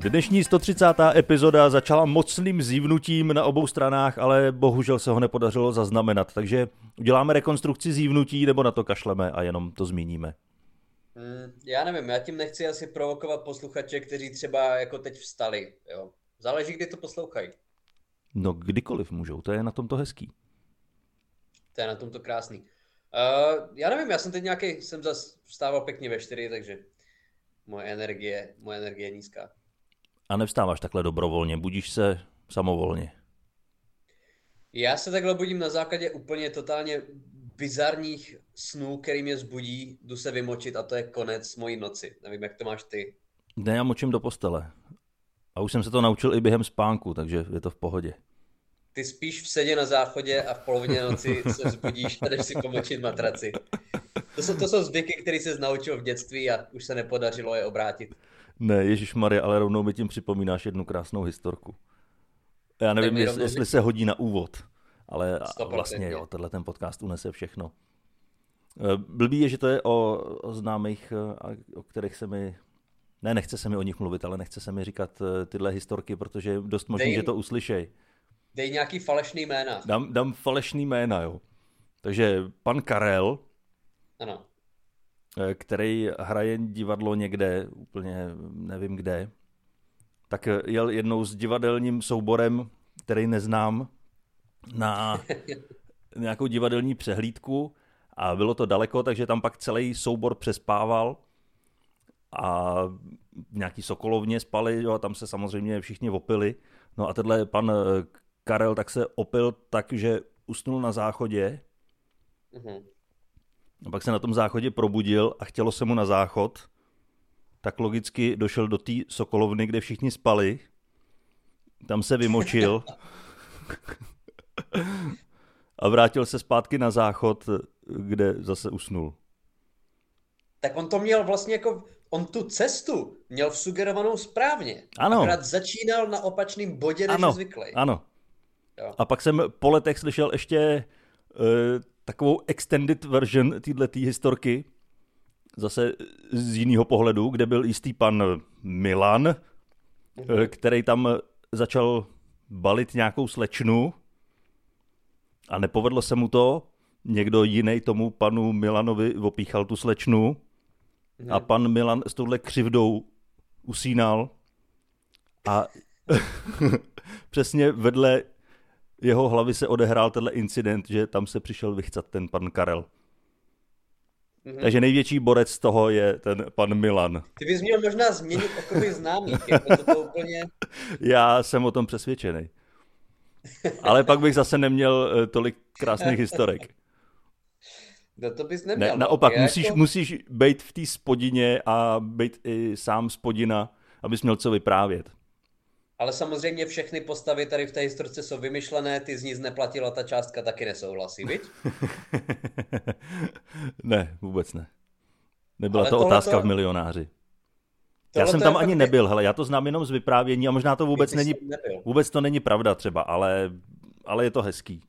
Dnešní 130. epizoda začala mocným zívnutím na obou stranách, ale bohužel se ho nepodařilo zaznamenat, takže uděláme rekonstrukci zívnutí nebo na to kašleme a jenom to zmíníme. Mm, já nevím, já tím nechci asi provokovat posluchače, kteří třeba jako teď vstali. Jo. Záleží, kdy to poslouchají. No kdykoliv můžou, to je na tomto hezký. To je na tomto krásný. Uh, já nevím, já jsem teď nějaký, jsem zase vstával pěkně ve čtyři, takže moje energie, moje energie je nízká. A nevstáváš takhle dobrovolně, budíš se samovolně. Já se takhle budím na základě úplně totálně bizarních snů, který mě zbudí, jdu se vymočit a to je konec mojí noci. Nevím, jak to máš ty. Ne, já močím do postele. A už jsem se to naučil i během spánku, takže je to v pohodě. Ty spíš v sedě na záchodě a v polovině noci se vzbudíš a jdeš si pomočit matraci. To jsou, to jsou zvyky, které se naučil v dětství a už se nepodařilo je obrátit. Ne, Ježíš Maria, ale rovnou mi tím připomínáš jednu krásnou historku. Já nevím, jestli, jestli se hodí na úvod, ale 100%. vlastně jo, tenhle ten podcast unese všechno. Eh, blbý je, že to je o, o známých, eh, o kterých se mi ne, nechce se mi o nich mluvit, ale nechce se mi říkat eh, tyhle historky, protože je dost možný, že to uslyšej. Dej nějaký falešný jména. Dám, dám falešný jména, jo. Takže pan Karel, ano. Eh, který hraje divadlo někde, úplně nevím kde, tak jel jednou s divadelním souborem, který neznám, na nějakou divadelní přehlídku a bylo to daleko, takže tam pak celý soubor přespával a v nějaký Sokolovně spali, jo, a tam se samozřejmě všichni opili. No a tenhle pan eh, Karel tak se opil tak, že usnul na záchodě. Mm-hmm. A pak se na tom záchodě probudil a chtělo se mu na záchod. Tak logicky došel do té Sokolovny, kde všichni spali. Tam se vymočil. a vrátil se zpátky na záchod, kde zase usnul. Tak on to měl vlastně jako on tu cestu měl vsugerovanou správně. Ano. Akorát začínal na opačném bodě, než ano. zvyklý. Ano. Jo. A pak jsem po letech slyšel ještě uh, takovou extended version této historky, zase z jiného pohledu, kde byl jistý pan Milan, uh-huh. který tam začal balit nějakou slečnu a nepovedlo se mu to. Někdo jiný tomu panu Milanovi opíchal tu slečnu a mhm. pan Milan s touhle křivdou usínal a přesně vedle jeho hlavy se odehrál tenhle incident, že tam se přišel vychcat ten pan Karel. Mm-hmm. Takže největší borec z toho je ten pan Milan. Ty bys měl možná změnit okruhy známých, jako to, to úplně... Já jsem o tom přesvědčený. Ale pak bych zase neměl eh, tolik krásných historek. No to bys neměl. Ne, naopak, je musíš, jako... musíš být v té spodině a být i sám spodina, abys měl co vyprávět. Ale samozřejmě všechny postavy tady v té historce jsou vymyšlené, ty z ní neplatila, ta částka taky nesouhlasí, viď? ne, vůbec ne. Nebyla Ale to otázka to... v milionáři. Já jsem tam ani nebyl, hele, já to znám jenom z vyprávění a možná to vůbec není, vůbec to není pravda třeba, ale, ale je to hezký.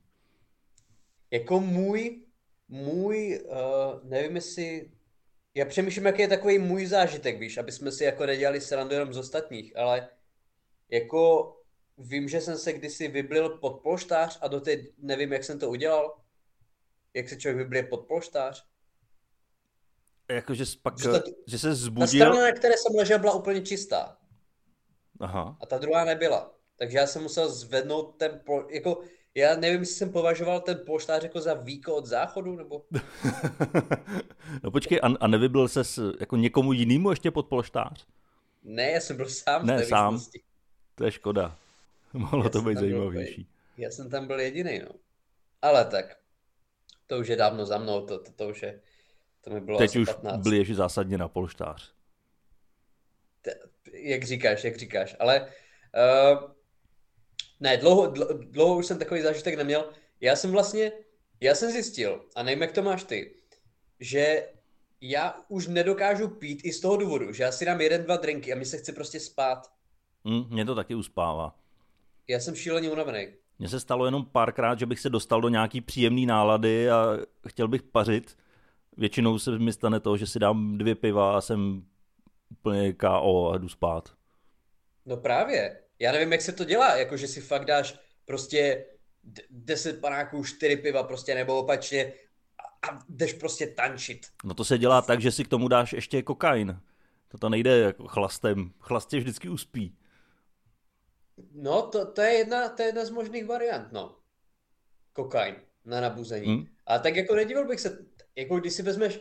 Jako můj můj, uh, nevím jestli, já přemýšlím, jaký je takový můj zážitek, víš, aby jsme si jako nedělali srandu jenom z ostatních, ale jako vím, že jsem se kdysi vyblil pod polštář a doteď nevím, jak jsem to udělal. Jak se člověk vyblije pod polštář. Jakože pak, že, to, že se zbudil. Ta strana, na které jsem ležel, byla úplně čistá. Aha. A ta druhá nebyla. Takže já jsem musel zvednout ten, pol, jako já nevím, jestli jsem považoval ten polštář jako za výko od záchodu, nebo... no počkej, a, a nevybil se jako někomu jinému ještě pod polštář? Ne, já jsem byl sám Ne, sám. To je škoda. Mohlo já to být zajímavější. Byl, já jsem tam byl jediný, no. Ale tak, to už je dávno za mnou, to, to, to už je, to mi bylo Teď už 15. blíž zásadně na polštář. Te, jak říkáš, jak říkáš, ale uh, ne, dlouho, dlouho už jsem takový zážitek neměl. Já jsem vlastně, já jsem zjistil, a nevím, jak to máš ty, že já už nedokážu pít i z toho důvodu, že já si dám jeden, dva drinky a mi se chce prostě spát. Mm, mě to taky uspává. Já jsem šíleně unavený. Mně se stalo jenom párkrát, že bych se dostal do nějaký příjemné nálady a chtěl bych pařit. Většinou se mi stane to, že si dám dvě piva a jsem úplně KO a jdu spát. No právě. Já nevím, jak se to dělá, jako že si fakt dáš prostě 10 panáků, 4 piva prostě, nebo opačně a jdeš prostě tančit. No to se dělá tak, že si k tomu dáš ještě kokain. To nejde jako chlastem. Chlast tě vždycky uspí. No, to, to, je jedna, to je jedna z možných variant, no. Kokain na nabuzení. Hmm. A tak jako nedivil bych se, jako když si vezmeš,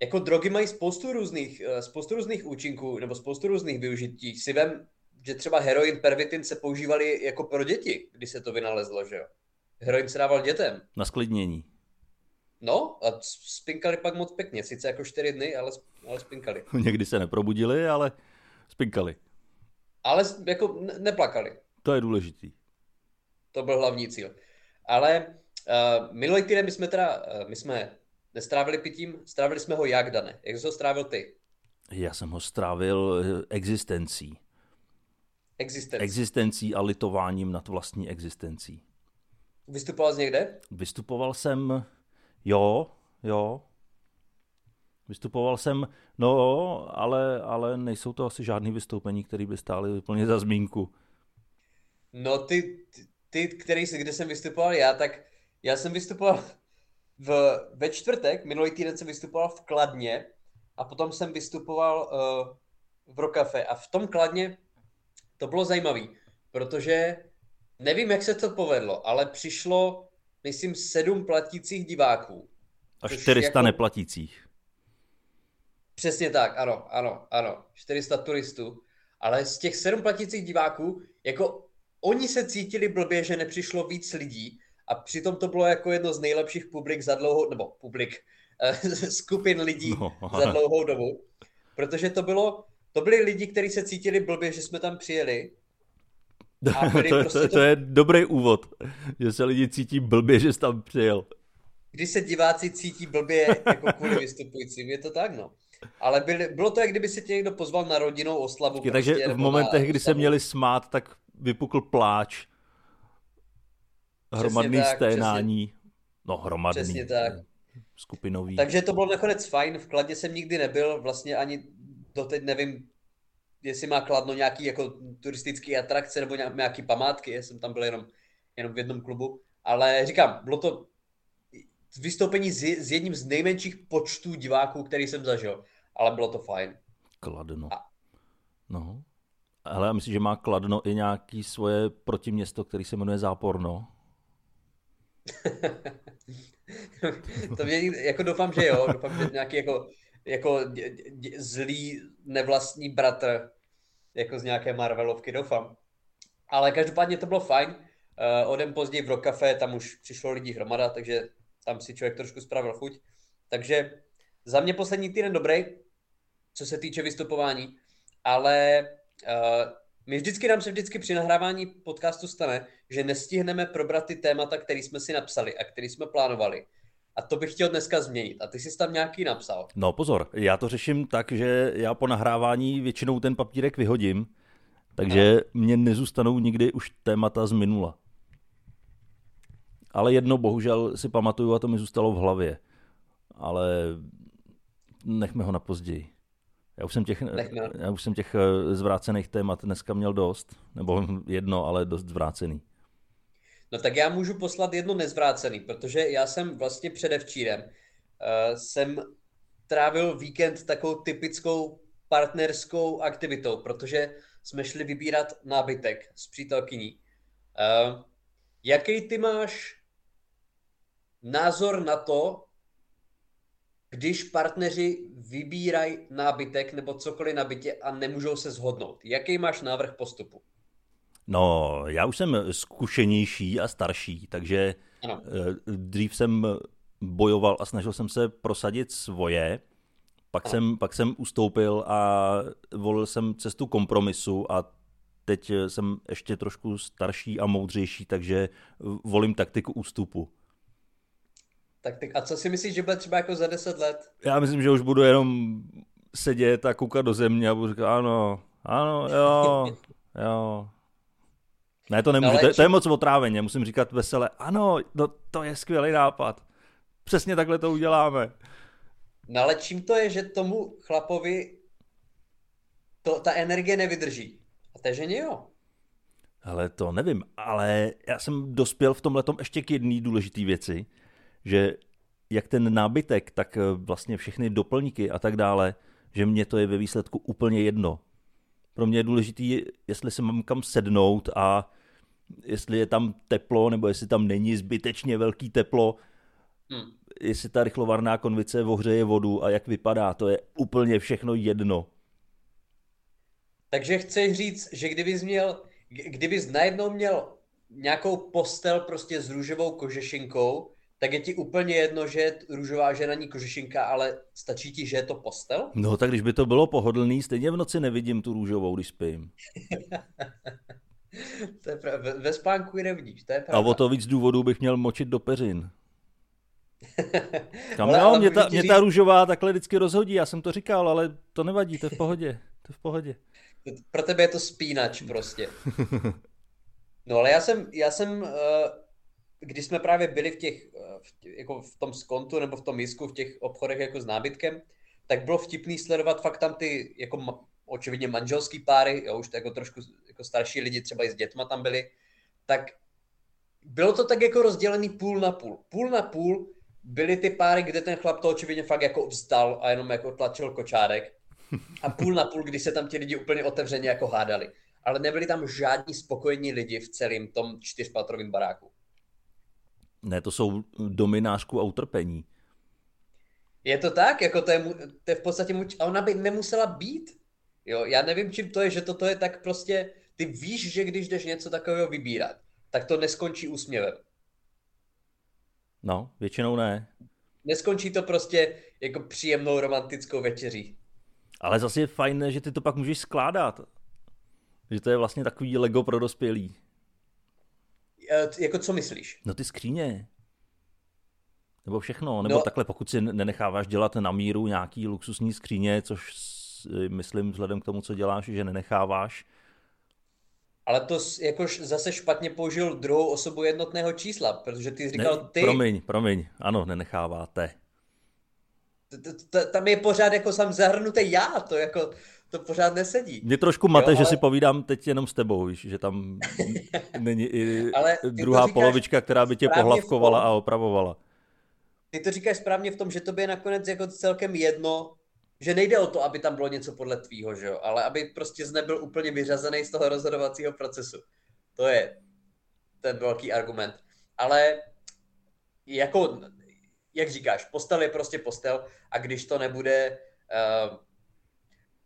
jako drogy mají spoustu různých, eh, spoustu různých účinků, nebo spoustu různých využití. Si vem, že třeba heroin, pervitin se používali jako pro děti, když se to vynalezlo, že jo. Heroin se dával dětem. Na sklidnění. No a spinkali pak moc pěkně, sice jako čtyři dny, ale, ale spinkali. Někdy se neprobudili, ale spinkali. Ale jako neplakali. To je důležitý. To byl hlavní cíl. Ale uh, minulý týden my jsme teda, uh, my jsme nestrávili pitím, strávili jsme ho jak, Dane? Jak jsi ho strávil ty? Já jsem ho strávil eh, existencí. Existencí. Existencí a litováním nad vlastní existencí. Vystupoval jsi někde? Vystupoval jsem, jo, jo. Vystupoval jsem, no, ale, ale nejsou to asi žádný vystoupení, které by stály úplně za zmínku. No ty, ty, který, kde jsem vystupoval já, tak já jsem vystupoval v, ve čtvrtek, minulý týden jsem vystupoval v Kladně a potom jsem vystupoval uh, v Rokafe a v tom Kladně to bylo zajímavé, protože nevím, jak se to povedlo, ale přišlo, myslím, sedm platících diváků. A 400 jako... neplatících. Přesně tak, ano, ano, ano. 400 turistů. Ale z těch sedm platících diváků, jako oni se cítili blbě, že nepřišlo víc lidí a přitom to bylo jako jedno z nejlepších publik za dlouhou, nebo publik, eh, skupin lidí no. za dlouhou dobu. Protože to bylo, to byli lidi, kteří se cítili blbě, že jsme tam přijeli. A to, prostě to, to, to je dobrý úvod, že se lidi cítí blbě, že jsi tam přijel. Když se diváci cítí blbě jako kvůli vystupujícím, je to tak, no. Ale byli, bylo to, jak kdyby si tě někdo pozval na rodinnou oslavu. Prostě, takže v momentech, kdy se měli smát, tak vypukl pláč. Hromadný tak, sténání. Přesně, no hromadný. Přesně tak. Skupinový. Takže to bylo nakonec fajn. V Kladně jsem nikdy nebyl. Vlastně ani doteď nevím, jestli má Kladno nějaký jako turistický atrakce nebo nějaký památky. Já jsem tam byl jenom, jenom v jednom klubu. Ale říkám, bylo to vystoupení s, s jedním z nejmenších počtů diváků, který jsem zažil. Ale bylo to fajn. Kladno. A... No. Ale já myslím, že má Kladno i nějaký svoje protiměsto, který se jmenuje Záporno. to mě, jako doufám, že jo. Doufám, že nějaký jako, jako dě, dě, zlý nevlastní bratr jako z nějaké Marvelovky, doufám. Ale každopádně to bylo fajn. Uh, o den později v Rokafe tam už přišlo lidí hromada, takže tam si člověk trošku spravil chuť. Takže za mě poslední týden dobrý, co se týče vystupování, ale uh, my vždycky nám se vždycky při nahrávání podcastu stane, že nestihneme probrat ty témata, které jsme si napsali a které jsme plánovali. A to bych chtěl dneska změnit. A ty jsi tam nějaký napsal. No pozor, já to řeším tak, že já po nahrávání většinou ten papírek vyhodím, takže no. mě nezůstanou nikdy už témata z minula. Ale jedno bohužel si pamatuju a to mi zůstalo v hlavě. Ale nechme ho na později. Já už jsem těch, já už jsem těch eh, zvrácených témat dneska měl dost. Nebo jedno, ale dost zvrácený. No tak já můžu poslat jedno nezvrácený, protože já jsem vlastně předevčírem uh, jsem trávil víkend takovou typickou partnerskou aktivitou, protože jsme šli vybírat nábytek s přítelkyní. Uh, jaký ty máš názor na to, když partneři vybírají nábytek nebo cokoliv na bytě a nemůžou se shodnout. Jaký máš návrh postupu? No, já už jsem zkušenější a starší, takže ano. Eh, dřív jsem bojoval a snažil jsem se prosadit svoje, pak jsem, pak jsem ustoupil a volil jsem cestu kompromisu a teď jsem ještě trošku starší a moudřejší, takže volím taktiku ústupu. Tak ty, a co si myslíš, že bude třeba jako za deset let? Já myslím, že už budu jenom sedět a koukat do země a budu říkat ano, ano, jo, jo. Ne, to nemůžu, no, to, to je moc otráveně, musím říkat veselé, ano, no, to je skvělý nápad. Přesně takhle to uděláme. No ale čím to je, že tomu chlapovi to, ta energie nevydrží? A té ženě jo. Ale to nevím, ale já jsem dospěl v tomhle ještě k jedné důležité věci, že jak ten nábytek, tak eh, vlastně všechny doplňky a tak dále, že mě to je ve výsledku úplně jedno. Pro mě je důležitý, jestli se mám kam sednout a jestli je tam teplo, nebo jestli tam není zbytečně velký teplo, hmm. jestli ta rychlovarná konvice ohřeje vodu a jak vypadá, to je úplně všechno jedno. Takže chceš říct, že kdybys měl, kdybys najednou měl nějakou postel prostě s růžovou kožešinkou, tak je ti úplně jedno, že je růžová, že není kožešinka, ale stačí ti, že je to postel? No tak když by to bylo pohodlný, stejně v noci nevidím tu růžovou, když spím. to je pravda. Ve spánku ji nevidíš, to je pravda. A o to víc důvodů bych měl močit do peřin. Kam ale, ale mě, ta, mě ta růžová takhle vždycky rozhodí, já jsem to říkal, ale to nevadí, to je v pohodě. To je v pohodě. Pro tebe je to spínač prostě. No ale já jsem, já jsem uh, když jsme právě byli v těch, eh, v jako v tom skontu nebo v tom misku, v těch obchodech jako s nábytkem, tak bylo vtipný sledovat fakt tam ty jako očividně manželský páry, jo, už to jako trošku jako starší lidi, třeba i s dětma tam byli, tak bylo to tak jako rozdělený půl na půl. Půl na půl byly ty páry, kde ten chlap to očividně fakt jako vzdal a jenom jako tlačil kočárek. A půl na půl, kdy se tam ti lidi úplně otevřeně jako hádali. Ale nebyli tam žádní spokojení lidi v celém tom čtyřpatrovém baráku. Ne, to jsou dominářku a utrpení. Je to tak, jako to je, to je v podstatě, muč, a ona by nemusela být. Jo, já nevím, čím to je, že toto je tak prostě, ty víš, že když jdeš něco takového vybírat, tak to neskončí úsměvem. No, většinou ne. Neskončí to prostě jako příjemnou romantickou večeří. Ale zase je fajn, že ty to pak můžeš skládat. Že to je vlastně takový Lego pro dospělý. Eh, jako co myslíš? No ty skříně. Nebo všechno. Nebo no. takhle, pokud si nenecháváš dělat na míru nějaký luxusní skříně, což myslím vzhledem k tomu, co děláš, že nenecháváš. Ale to jakož zase špatně použil druhou osobu jednotného čísla, protože ty říkal ne, ty. Promiň, promiň, ano, nenecháváte. Tam je pořád jako sam zahrnutý já, to jako, to pořád nesedí. Mě trošku mate, jo, ale... že si povídám teď jenom s tebou, víš, že tam není i ale druhá polovička, která by tě pohlavkovala tom, a opravovala. Ty to říkáš správně v tom, že to by je nakonec jako celkem jedno, že nejde o to, aby tam bylo něco podle tvýho, že jo, ale aby prostě nebyl úplně vyřazený z toho rozhodovacího procesu. To je ten velký argument. Ale jako, jak říkáš, postel je prostě postel a když to nebude uh,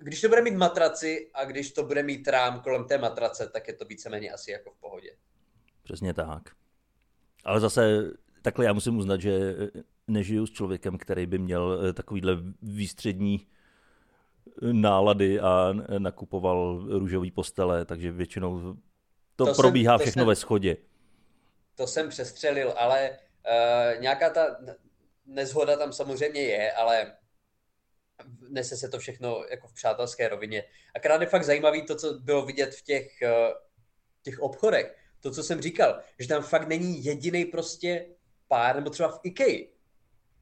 když to bude mít matraci a když to bude mít rám kolem té matrace, tak je to víceméně asi jako v pohodě. Přesně tak. Ale zase takhle já musím uznat, že nežiju s člověkem, který by měl eh, takovýhle výstřední nálady a nakupoval růžový postele, takže většinou to, to probíhá jsem, to všechno jsem, ve schodě. To jsem přestřelil, ale uh, nějaká ta nezhoda tam samozřejmě je, ale nese se to všechno jako v přátelské rovině. Akorát je fakt zajímavý to, co bylo vidět v těch, eh, těch obchodech. To, co jsem říkal, že tam fakt není jediný prostě pár, nebo třeba v IKEA,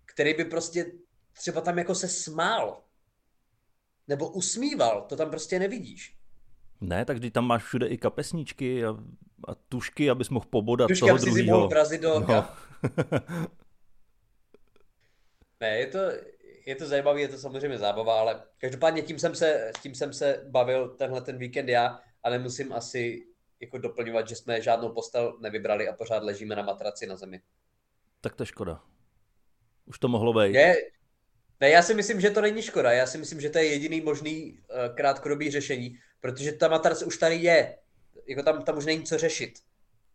který by prostě třeba tam jako se smál. Nebo usmíval, to tam prostě nevidíš. Ne, tak tam máš všude i kapesníčky a, a tušky, abys mohl pobodat Tušky, toho druhého. Tušky, do no. ne, je to, je to zajímavé, je to samozřejmě zábava, ale každopádně tím jsem se, tím jsem se bavil tenhle ten víkend já a nemusím asi jako doplňovat, že jsme žádnou postel nevybrali a pořád ležíme na matraci na zemi. Tak to je škoda. Už to mohlo být. Je, ne, já si myslím, že to není škoda. Já si myslím, že to je jediný možný uh, krátkodobý řešení, protože ta matrace už tady je. Jako tam, tam už není co řešit.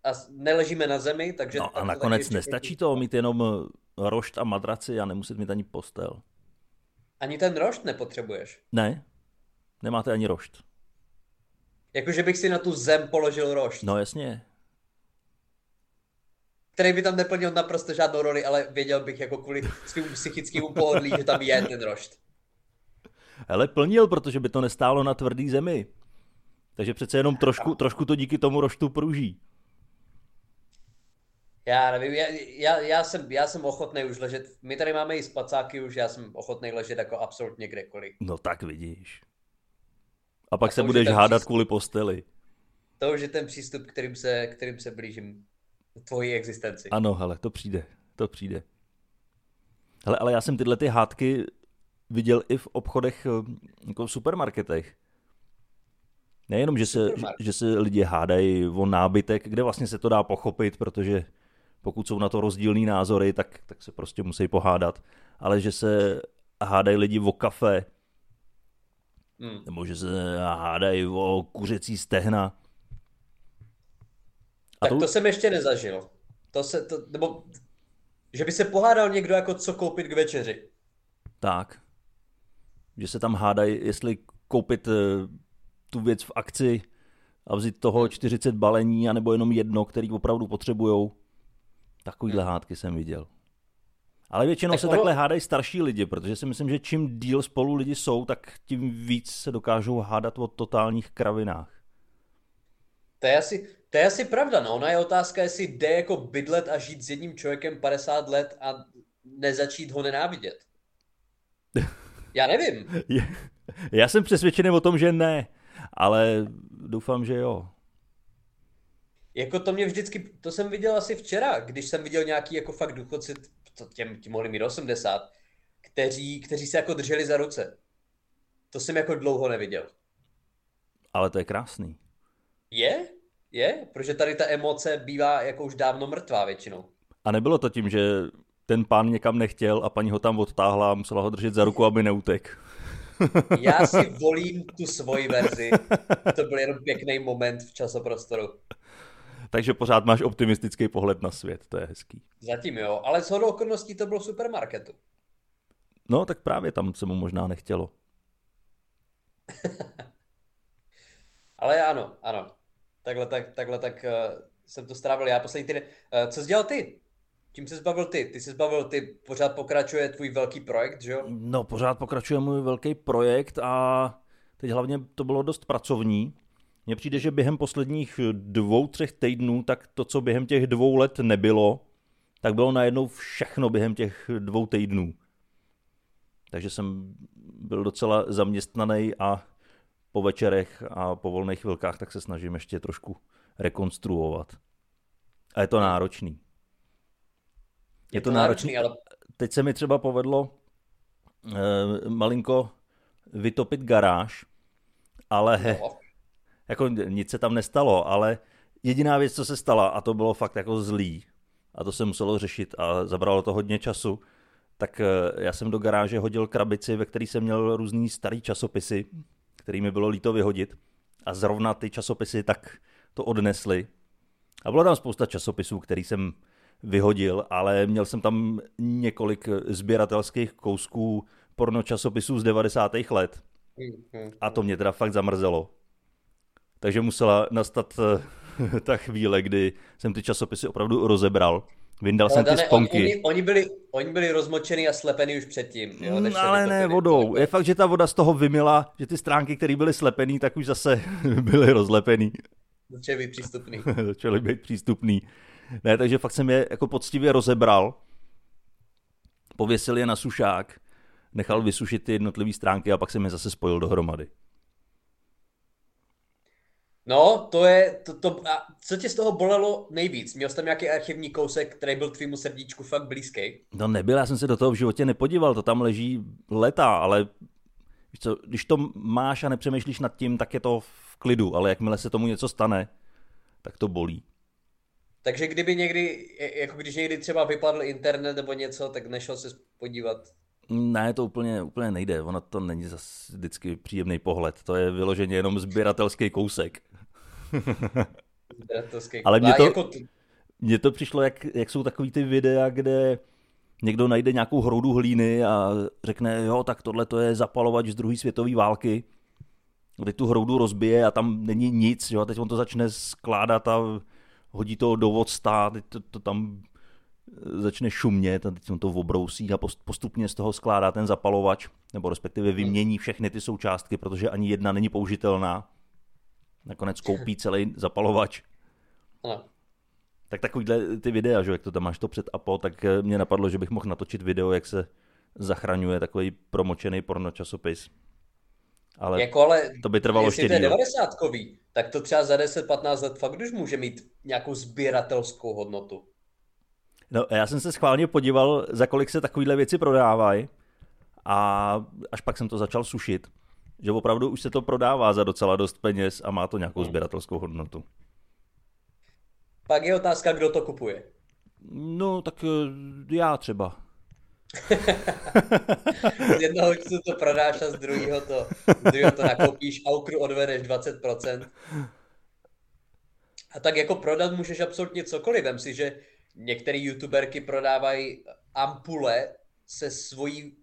A neležíme na zemi, takže... No a nakonec nestačí to mít jenom rošt a madraci a nemuset mít ani postel. Ani ten rošt nepotřebuješ. Ne, nemáte ani rošt. Jakože bych si na tu zem položil rošt. No jasně. Který by tam neplnil naprosto žádnou roli, ale věděl bych jako kvůli svým psychickému pohodlí, že tam je ten rošt. Ale plnil, protože by to nestálo na tvrdý zemi. Takže přece jenom trošku, trošku to díky tomu roštu pruží. Já nevím, já, já, já, jsem, já jsem ochotný už ležet, my tady máme i spacáky už, já jsem ochotný ležet jako absolutně kdekoliv. No tak vidíš. A pak a se budeš hádat přístup, kvůli posteli. To už je ten přístup, kterým se, kterým se blížím tvojí existenci. Ano, hele, to přijde, to přijde. Hele, ale já jsem tyhle ty hádky viděl i v obchodech, eh, jako v supermarketech. Nejenom, že se, že, že se lidi hádají o nábytek, kde vlastně se to dá pochopit, protože pokud jsou na to rozdílný názory, tak, tak se prostě musí pohádat. Ale že se hádají lidi o kafe, hmm. nebo že se hádají o kuřecí stehna. A tak to... to jsem ještě nezažil. To se, to, nebo, že by se pohádal někdo jako co koupit k večeři. Tak. Že se tam hádají, jestli koupit eh, tu věc v akci a vzít toho 40 hmm. balení, anebo jenom jedno, který opravdu potřebujou. Takovýhle hmm. hádky jsem viděl. Ale většinou tak se ono... takhle hádají starší lidi, protože si myslím, že čím díl spolu lidi jsou, tak tím víc se dokážou hádat o totálních kravinách. To je asi, to je asi pravda, no. Ona je otázka, jestli jde jako bydlet a žít s jedním člověkem 50 let a nezačít ho nenávidět. Já nevím. Já jsem přesvědčený o tom, že ne, ale doufám, že jo. Jako to mě vždycky, to jsem viděl asi včera, když jsem viděl nějaký jako fakt důchodci, to těm, tím mohli mít 80, kteří, kteří se jako drželi za ruce. To jsem jako dlouho neviděl. Ale to je krásný. Je? Je? Protože tady ta emoce bývá jako už dávno mrtvá většinou. A nebylo to tím, že ten pán někam nechtěl a paní ho tam odtáhla a musela ho držet za ruku, aby neutek. Já si volím tu svoji verzi. To byl jenom pěkný moment v časoprostoru. Takže pořád máš optimistický pohled na svět, to je hezký. Zatím jo, ale s hodou okolností to bylo v supermarketu. No, tak právě tam se mu možná nechtělo. ale ano, ano. Takhle tak, takhle tak uh, jsem to strávil já poslední týden. Uh, co jsi dělal ty? Čím se zbavil ty? Ty se zbavil, ty pořád pokračuje tvůj velký projekt, že jo? No, pořád pokračuje můj velký projekt a teď hlavně to bylo dost pracovní. Mně přijde, že během posledních dvou, třech týdnů, tak to, co během těch dvou let nebylo, tak bylo najednou všechno během těch dvou týdnů. Takže jsem byl docela zaměstnaný a po večerech a po volných chvilkách tak se snažím ještě trošku rekonstruovat. A je to náročný. Je, je to, to náročný, náročný, ale... Teď se mi třeba povedlo eh, malinko vytopit garáž, ale no jako nic se tam nestalo, ale jediná věc, co se stala, a to bylo fakt jako zlý, a to se muselo řešit a zabralo to hodně času, tak eh, já jsem do garáže hodil krabici, ve které jsem měl různý starý časopisy, který mi bylo líto vyhodit. A zrovna ty časopisy tak to odnesly. A bylo tam spousta časopisů, který jsem vyhodil, ale měl jsem tam několik sběratelských kousků porno časopisů z 90. let. Mhm. A to mě teda fakt zamrzelo. Takže musela nastat eh, ta chvíle, kdy jsem ty časopisy opravdu rozebral. Vyndal jsem ty sponky. Oni, oni, byli, oni byli rozmočený a slepený už předtím. Jo, mm, ale ne vodou. Je fakt, že ta voda z toho vymila, že ty stránky, které byly slepený, tak už zase byly rozlepený. Začaly být přístupný. Začaly být přístupný. Ne, takže fakt jsem je jako poctivě rozebral, pověsil je na sušák, nechal vysušit ty jednotlivé stránky a pak jsem je zase spojil dohromady. No, to je, to, to, a co tě z toho bolelo nejvíc? Měl jsi tam nějaký archivní kousek, který byl tvýmu srdíčku fakt blízký? No nebyl, já jsem se do toho v životě nepodíval, to tam leží leta, ale víš co, když to máš a nepřemýšlíš nad tím, tak je to v klidu, ale jakmile se tomu něco stane, tak to bolí. Takže kdyby někdy, jako když někdy třeba vypadl internet nebo něco, tak nešel se podívat ne, to úplně, úplně nejde. Ono to není zase vždycky příjemný pohled. To je vyloženě jenom sběratelský kousek. Ale mně to, jako... mně to přišlo, jak, jak jsou takový ty videa, kde někdo najde nějakou hroudu hlíny a řekne, jo, tak tohle to je zapalovač z druhé světové války. Teď tu hroudu rozbije a tam není nic, jo, a teď on to začne skládat a hodí to do vodsta, teď to, to tam začne šumět a teď on to obrousí a postupně z toho skládá ten zapalovač, nebo respektive vymění všechny ty součástky, protože ani jedna není použitelná. Nakonec koupí celý zapalovač. No. Tak takovýhle ty videa, že jak to tam máš to před APO, tak eh, mě napadlo, že bych mohl natočit video, jak se zachraňuje takový promočený pornočasopis. Ale, jako ale to by trvalo ještě to je díl. 90 tak to třeba za 10-15 let fakt už může mít nějakou sběratelskou hodnotu. No, já jsem se schválně podíval, za kolik se takovéhle věci prodávají a až pak jsem to začal sušit, že opravdu už se to prodává za docela dost peněz a má to nějakou Hmm. sběratelskou hodnotu. Pak je otázka, kdo to kupuje. No, tak eh, já třeba. Z jednoho účtu to prodáš a z druhého to, z druhého to nakoupíš a ukru odvedeš 20%. A tak jako prodat můžeš absolutně cokoliv. Vem si, že některé youtuberky prodávají ampule se svojí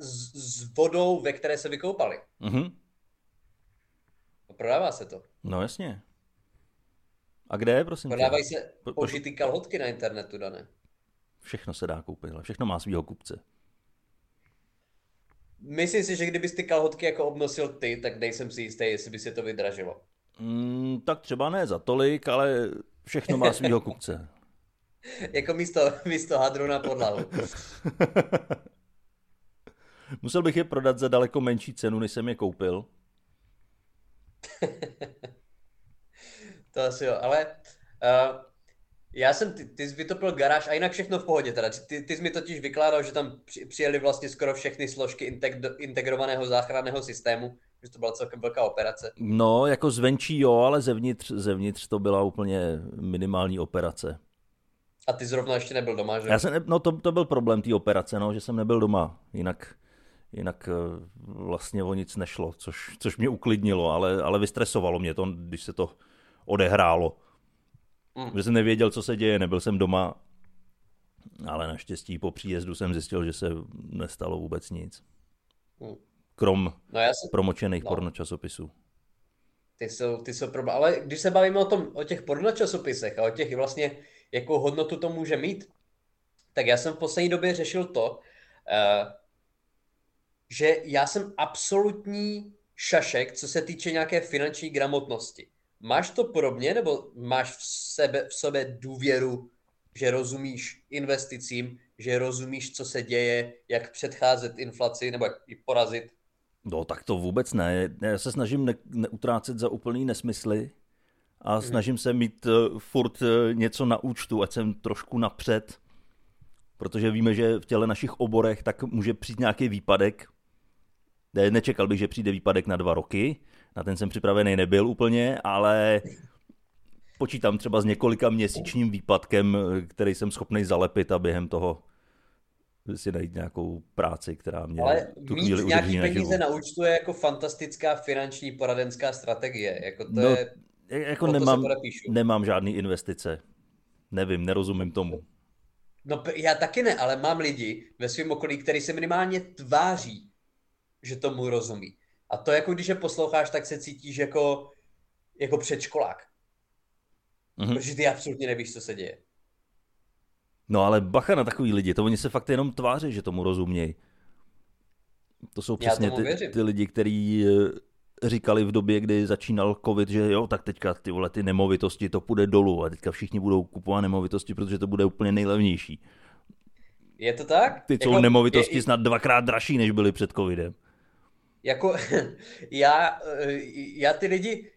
s, s vodou, ve které se vykoupali. Mhm. Prodává se to. No jasně. A kde, prosím tě? Prodávají se Po- požitý kalhotky na internetu, Dané. Všechno se dá koupit, ale všechno má svýho kupce. Myslím si, že kdybys ty kalhotky jako obnosil ty, tak nejsem si jistý, jestli by se to vydražilo. Mm, tak třeba ne za tolik, ale všechno má svýho kupce. Jako místo, místo hadru na podlahu. Musel bych je prodat za daleko menší cenu, než jsem je koupil. To asi jo, ale uh, já jsem, ty, ty jsi vytopil garáž a jinak všechno v pohodě teda. Ty, ty jsi mi totiž vykládal, že tam při, přijeli vlastně skoro všechny složky integ, integrovaného záchranného systému, že to byla celkem velká operace. No, jako zvenčí jo, ale zevnitř, zevnitř to byla úplně minimální operace. A ty zrovna ještě nebyl doma, že? Já jsem, ne- no to, to byl problém té operace, no, že jsem nebyl doma, jinak, jinak eh, vlastně o nic nešlo, což, což mě uklidnilo, ale, ale vystresovalo mě to, když se to odehrálo. Mm. Že jsem nevěděl, co se děje, nebyl jsem doma, ale naštěstí po příjezdu jsem zjistil, že se nestalo vůbec nic. Mm. Krom No já jsem, promočených No. pornočasopisů. ty jsou, ty jsou problém. Ale když se bavíme o, tom, o těch pornočasopisech a o těch vlastně, jakou hodnotu to může mít, tak já jsem v poslední době řešil to, uh, že já jsem absolutní šašek, co se týče nějaké finanční gramotnosti. Máš to podobně, nebo máš v, sebe, v sobě důvěru, že rozumíš investicím, že rozumíš, co se děje, jak předcházet inflaci, nebo jak ji porazit? No tak to vůbec ne. Já se snažím ne- neutrácet za úplný nesmysly a snažím se mít uh, furt uh, něco na účtu, ať jsem trošku napřed, protože víme, že v těle našich oborech tak může přijít nějaký výpadek. Ne, nečekal bych, že přijde výpadek na dva roky, na ten jsem připravený nebyl úplně, ale počítám třeba s několika měsíčním výpadkem, který jsem schopný zalepit a během toho si najít nějakou práci, která mě Ale tu mít chvíli nějaký peníze na účtu je jako fantastická finanční poradenská strategie. Jako to No, je, Jako to se nemám, nemám žádný investice. Nevím, nerozumím tomu. No já taky ne, ale mám lidi ve svém okolí, který se minimálně tváří, že tomu rozumí. A to jako když je posloucháš, tak se cítíš jako, jako předškolák. Mhm. Protože ty absolutně nevíš, co se děje. No ale bacha na takový lidi, to oni se fakt jenom tváří, že tomu rozumějí. To jsou přesně ty, věřím. ty lidi, kteří eh, říkali v době, kdy začínal covid, že jo, tak teďka ty vole, ty nemovitosti, to půjde dolů a teďka všichni budou kupovat nemovitosti, protože to bude úplně nejlevnější. Je to tak? Ty jsou Jako- nemovitosti je- snad dvakrát dražší, než byly před covidem. Jako, já, eh, já ty lidi,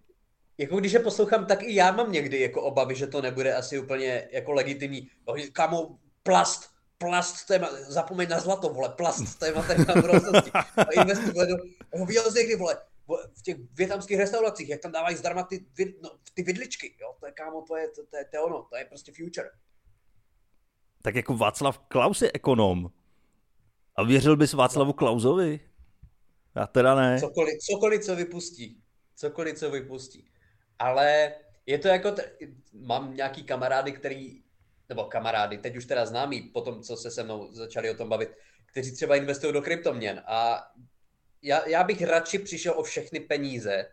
jako když je poslouchám, tak i já mám někdy jako obavy, že to nebude asi úplně jako legitimní. No, Kamo, plast, plast, téma, zapomeň na zlato, vole, plast, tématem na budoucnosti. A investuj, vole, do, ho viděl jsi někdy, vole, v těch větnamských restauracích, jak tam dávají zdarma ty, no, ty vidličky, jo, to je, kámo, to je, to, to, je, to je ono, to je prostě future. Tak jako Václav Klaus je ekonom. A věřil bys Václavu Klausovi? Já teda ne. Cokoliv, cokoliv, co vypustí. Cokoliv, co vypustí. Ale je to jako, t- mám nějaký kamarády, který, nebo kamarády, teď už teda známí, po tom, co se se mnou začali o tom bavit, kteří třeba investují do kryptoměn. A já, já bych radši přišel o všechny peníze,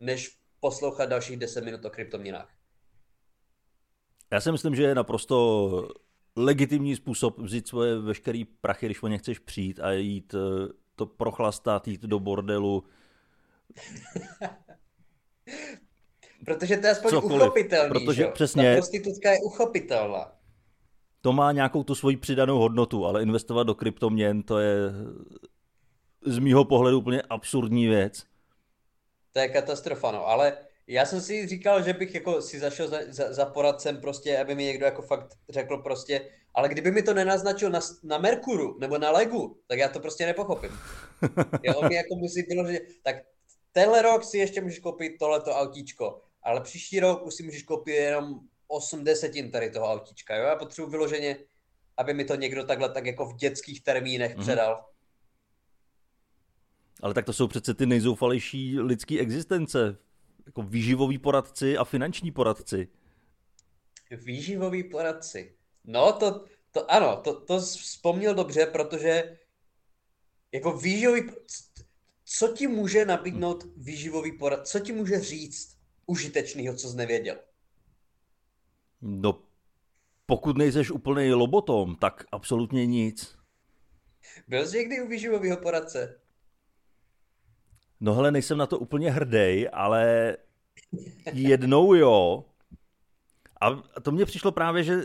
než poslouchat dalších 10 minut o kryptoměnách. Já si myslím, že je naprosto legitimní způsob vzít svoje veškerý prachy, když o ně chceš přijít a jít eh, to prochlastat, jít do bordelu. Protože to je aspoň Cokoliv, uchopitelný, protože že? přesně- Ta prostitutka je uchopitelná. To má nějakou tu svoji přidanou hodnotu, ale investovat do kryptoměn, to je z mýho pohledu úplně absurdní věc. To je katastrofa, no, ale já jsem si říkal, že bych jako si zašel za, za, za poradcem prostě, aby mi někdo jako fakt řekl prostě, ale kdyby mi to nenaznačil na, na Merkuru nebo na Legu, tak já to prostě nepochopím. Jo, on mi jako musí vyložit, tak tenhle rok si ještě můžeš koupit tohleto autíčko, ale příští rok už si můžeš koupit jenom 8 desetin tady toho autíčka, jo? Já potřebuji vyloženě, aby mi to někdo takhle tak jako v dětských termínech mm-hmm. předal. Ale tak to jsou přece ty nejzoufalejší lidské existence. Jako výživoví poradci a finanční poradci. Výživoví poradci. No, to, to ano, to, to vzpomněl dobře, protože jako výživový, co ti může nabídnout výživový porad, co ti může říct užitečného, co jsi nevěděl? No, pokud nejseš úplný lobotom, tak absolutně nic. Byl jsi někdy u výživového poradce? No hele, nejsem na to úplně hrdý, ale jednou jo. A to mně přišlo právě, že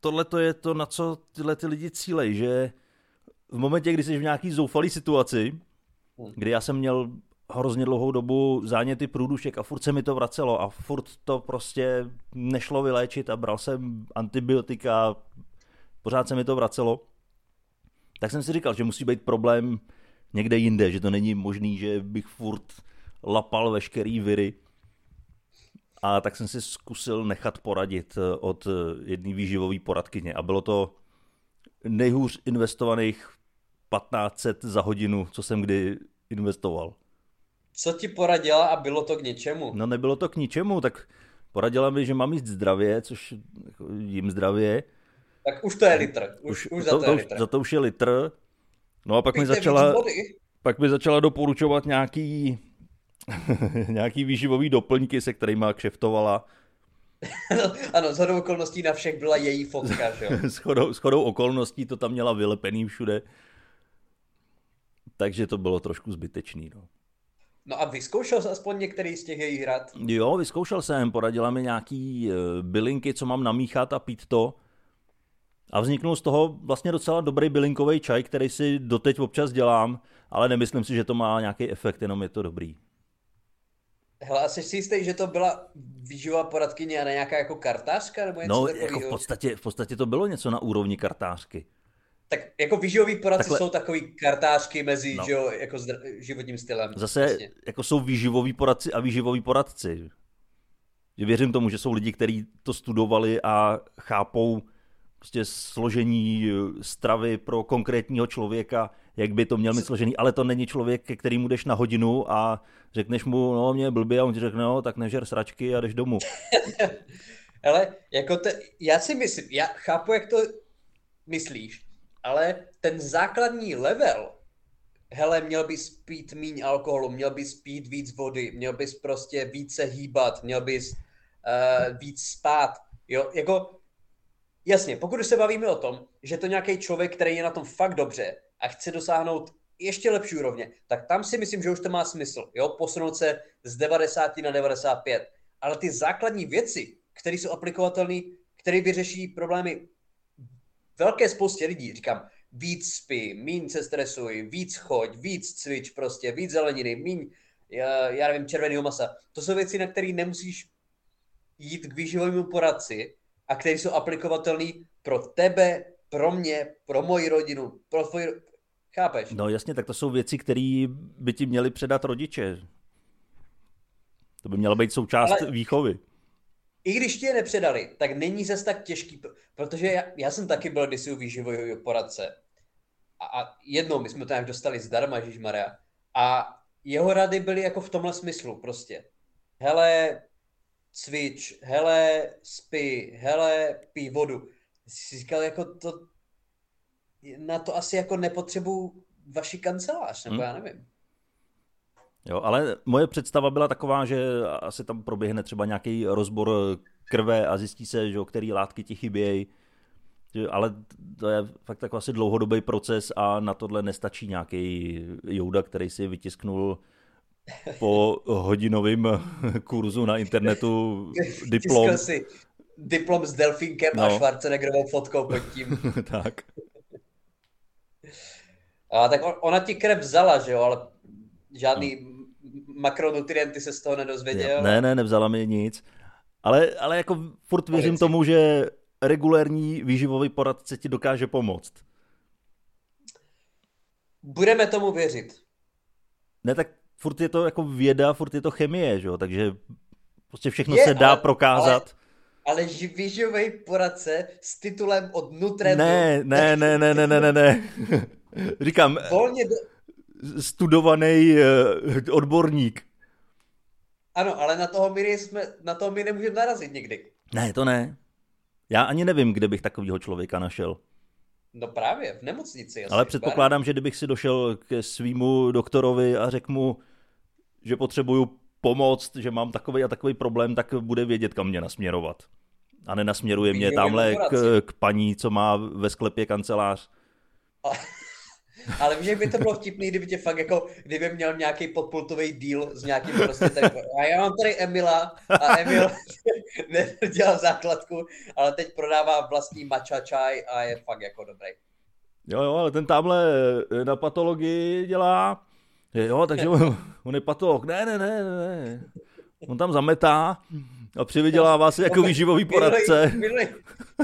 tohle to je to, na co tyhle ty lidi cílej, že v momentě, kdy jsi v nějaký zoufalý situaci, hmm. kdy já jsem měl hrozně dlouhou dobu záněty průdušek a furt se mi to vracelo a furt to prostě nešlo vyléčit a bral jsem antibiotika, pořád se mi to vracelo, tak jsem si říkal, že musí být problém někde jinde, že to není možný, že bych furt lapal veškerý viry. A tak jsem si zkusil nechat poradit eh, od eh, jedné výživové poradkyně a bylo to nejhůř investovaných 1500 za hodinu, co jsem kdy investoval. Co ti poradila a bylo to k něčemu? No nebylo to k ničemu, tak poradila mi, že mám jíst zdravě, což jako, jím zdravě. Tak už to je litr. Už, už, už za to, to, je litr. Za to už je litr. No a pak mi začala, pak mi začala doporučovat nějaký, nějaký výživový doplňky, se kterými kšeftovala. No, ano, z hodou okolností na všech byla její fotka, že jo? s, chodou, s chodou okolností to tam měla vylepený všude. Takže to bylo trošku zbytečný, no. No a vyzkoušel jsi aspoň některý z těch jejich hrad? Jo, vyzkoušel jsem, poradila mi nějaký uh, bylinky, co mám namíchat a pít to. A vzniknul z toho vlastně docela dobrý bylinkový čaj, který si doteď občas dělám, ale nemyslím si, že to má nějaký efekt, jenom je to dobrý. Hele, asi si jistý, že to byla výživová poradkyně a ne nějaká jako kartářka? Nebo něco no, jako v podstatě, v podstatě to bylo něco na úrovni kartářky. Tak jako výživový poradci Takhle... jsou takový kartářky mezi no. že, jako zdr... životním stylem. Zase vlastně. jako jsou výživoví poradci a výživoví poradci. Věřím tomu, že jsou lidi, kteří to studovali a chápou prostě složení eh, stravy pro konkrétního člověka, jak by to měl mít složený, ale to není člověk, ke kterýmu jdeš na hodinu a řekneš mu, no mě blbě a on ti řekne, no tak nežer sračky a jdeš domů. Ale jako te, já si myslím, já chápu, jak to myslíš, ale ten základní level, hele, měl bys pít míň alkoholu, měl bys pít víc vody, měl bys prostě více hýbat, měl bys uh, víc spát, jo, jako Jasně, pokud se bavíme o tom, že to nějaký člověk, který je na tom fakt dobře a chce dosáhnout ještě lepší úrovně, tak tam si myslím, že už to má smysl, jo, posunout se z 90 na 95. Ale ty základní věci, které jsou aplikovatelné, které vyřeší problémy velké spoustě lidí, říkám, víc spí, míň se stresuj, víc choď, víc cvič prostě, víc zeleniny, míň, já, já nevím, červeného masa. To jsou věci, na které nemusíš jít k výživovému poradci, a které jsou aplikovatelné pro tebe, pro mě, pro moji rodinu, pro tvoji... Chápeš? No jasně, tak to jsou věci, které by ti měli předat rodiče. To by měla být součást Ale... výchovy. I když ti je nepředali, tak není zase tak těžký, protože já, já jsem taky byl kdysi u výživového poradce. A, a jednou my jsme to nějak dostali zdarma, Maria. A jeho rady byly jako v tomhle smyslu prostě. Hele, cvič, hele, spí, hele, pí vodu. Jsi říkal, jako to, na to asi jako nepotřebuju vaši kancelář, nebo hmm. já nevím. Jo, ale moje představa byla taková, že asi tam proběhne třeba nějaký rozbor krve a zjistí se, že který látky ti chybějí. Ale to je fakt takový asi dlouhodobý proces a na tohle nestačí nějaký jouda, který si vytisknul po hodinovém kurzu na internetu diplom. si diplom s delfinkem no. a Schwarzeneggerovou fotkou pod tím. tak. A tak ona ti krev vzala, že jo, ale žádný makronutrienty se z toho nedozvěděl. Ne, ne, nevzala mi nic. Ale, ale jako furt věřím tomu, že regulérní výživový poradce ti dokáže pomoct. Budeme tomu věřit. Ne, tak furt je to jako věda, furt je to chemie, že jo? takže prostě všechno je, se dá ale, prokázat. Ale, ale výživový poradce s titulem od Nutrendu. Ne, ne, ne, ne, ne, ne, ne, ne. Říkám, Volně do... studovaný uh, odborník. Ano, ale na toho my, jsme, na toho my nemůžeme narazit nikdy. Ne, to ne. Já ani nevím, kde bych takového člověka našel. No právě, v nemocnici. Ale předpokládám, že kdybych si došel ke svýmu doktorovi a řekl mu, že potřebuju pomoct, že mám takový a takový problém, tak bude vědět, kam mě nasměrovat. A nenasměruje mě tamhle k, k paní, co má ve sklepě kancelář. Ale víš, jak by to bylo vtipný, kdyby tě fakt jako, kdyby měl nějaký podpultový deal s nějakým prostě tady, a já mám tady Emila a Emil nedělal základku, ale teď prodává vlastní matcha čaj a je fakt jako dobrý. Jo, jo, ale ten tamhle na patologii dělá, jo, takže on, on je patolog. Ne, ne, ne, ne. On tam zametá a přivydělává se jako výživový poradce. Minulý,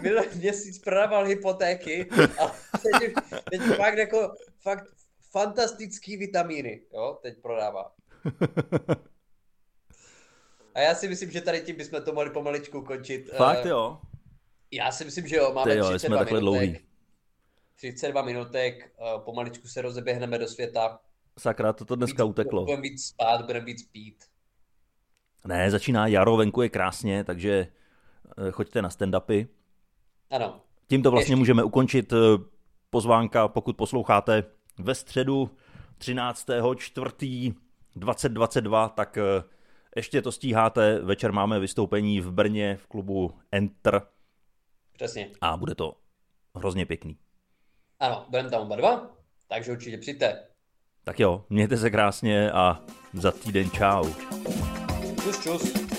minulý měsíc prodával hypotéky a teď, teď fakt jako fakt fantastický vitamíny, jo, teď prodává. A já si myslím, že tady tím bychom to mohli pomaličku končit. Fakt jo? Já si myslím, že jo, máme jo, 32 jsme minutek. Dlouhý. 32 minutek, pomaličku se rozeběhneme do světa. Sakra, to dneska uteklo. Budeme víc spát, budeme víc pít. Ne, začíná jaro, venku je krásně, takže eh, choďte na stand-upy. Ano. Tímto vlastně Ještě. můžeme ukončit eh, pozvánka, pokud posloucháte ve středu 13. 4. 2022, tak eh, ještě to stíháte. Večer máme vystoupení v Brně v klubu Enter. Přesně. A bude to hrozně pěkný. Ano, budeme tam oba dva, takže určitě přijďte. Tak jo, mějte se krásně a za týden čau. Tschüss, tschüss.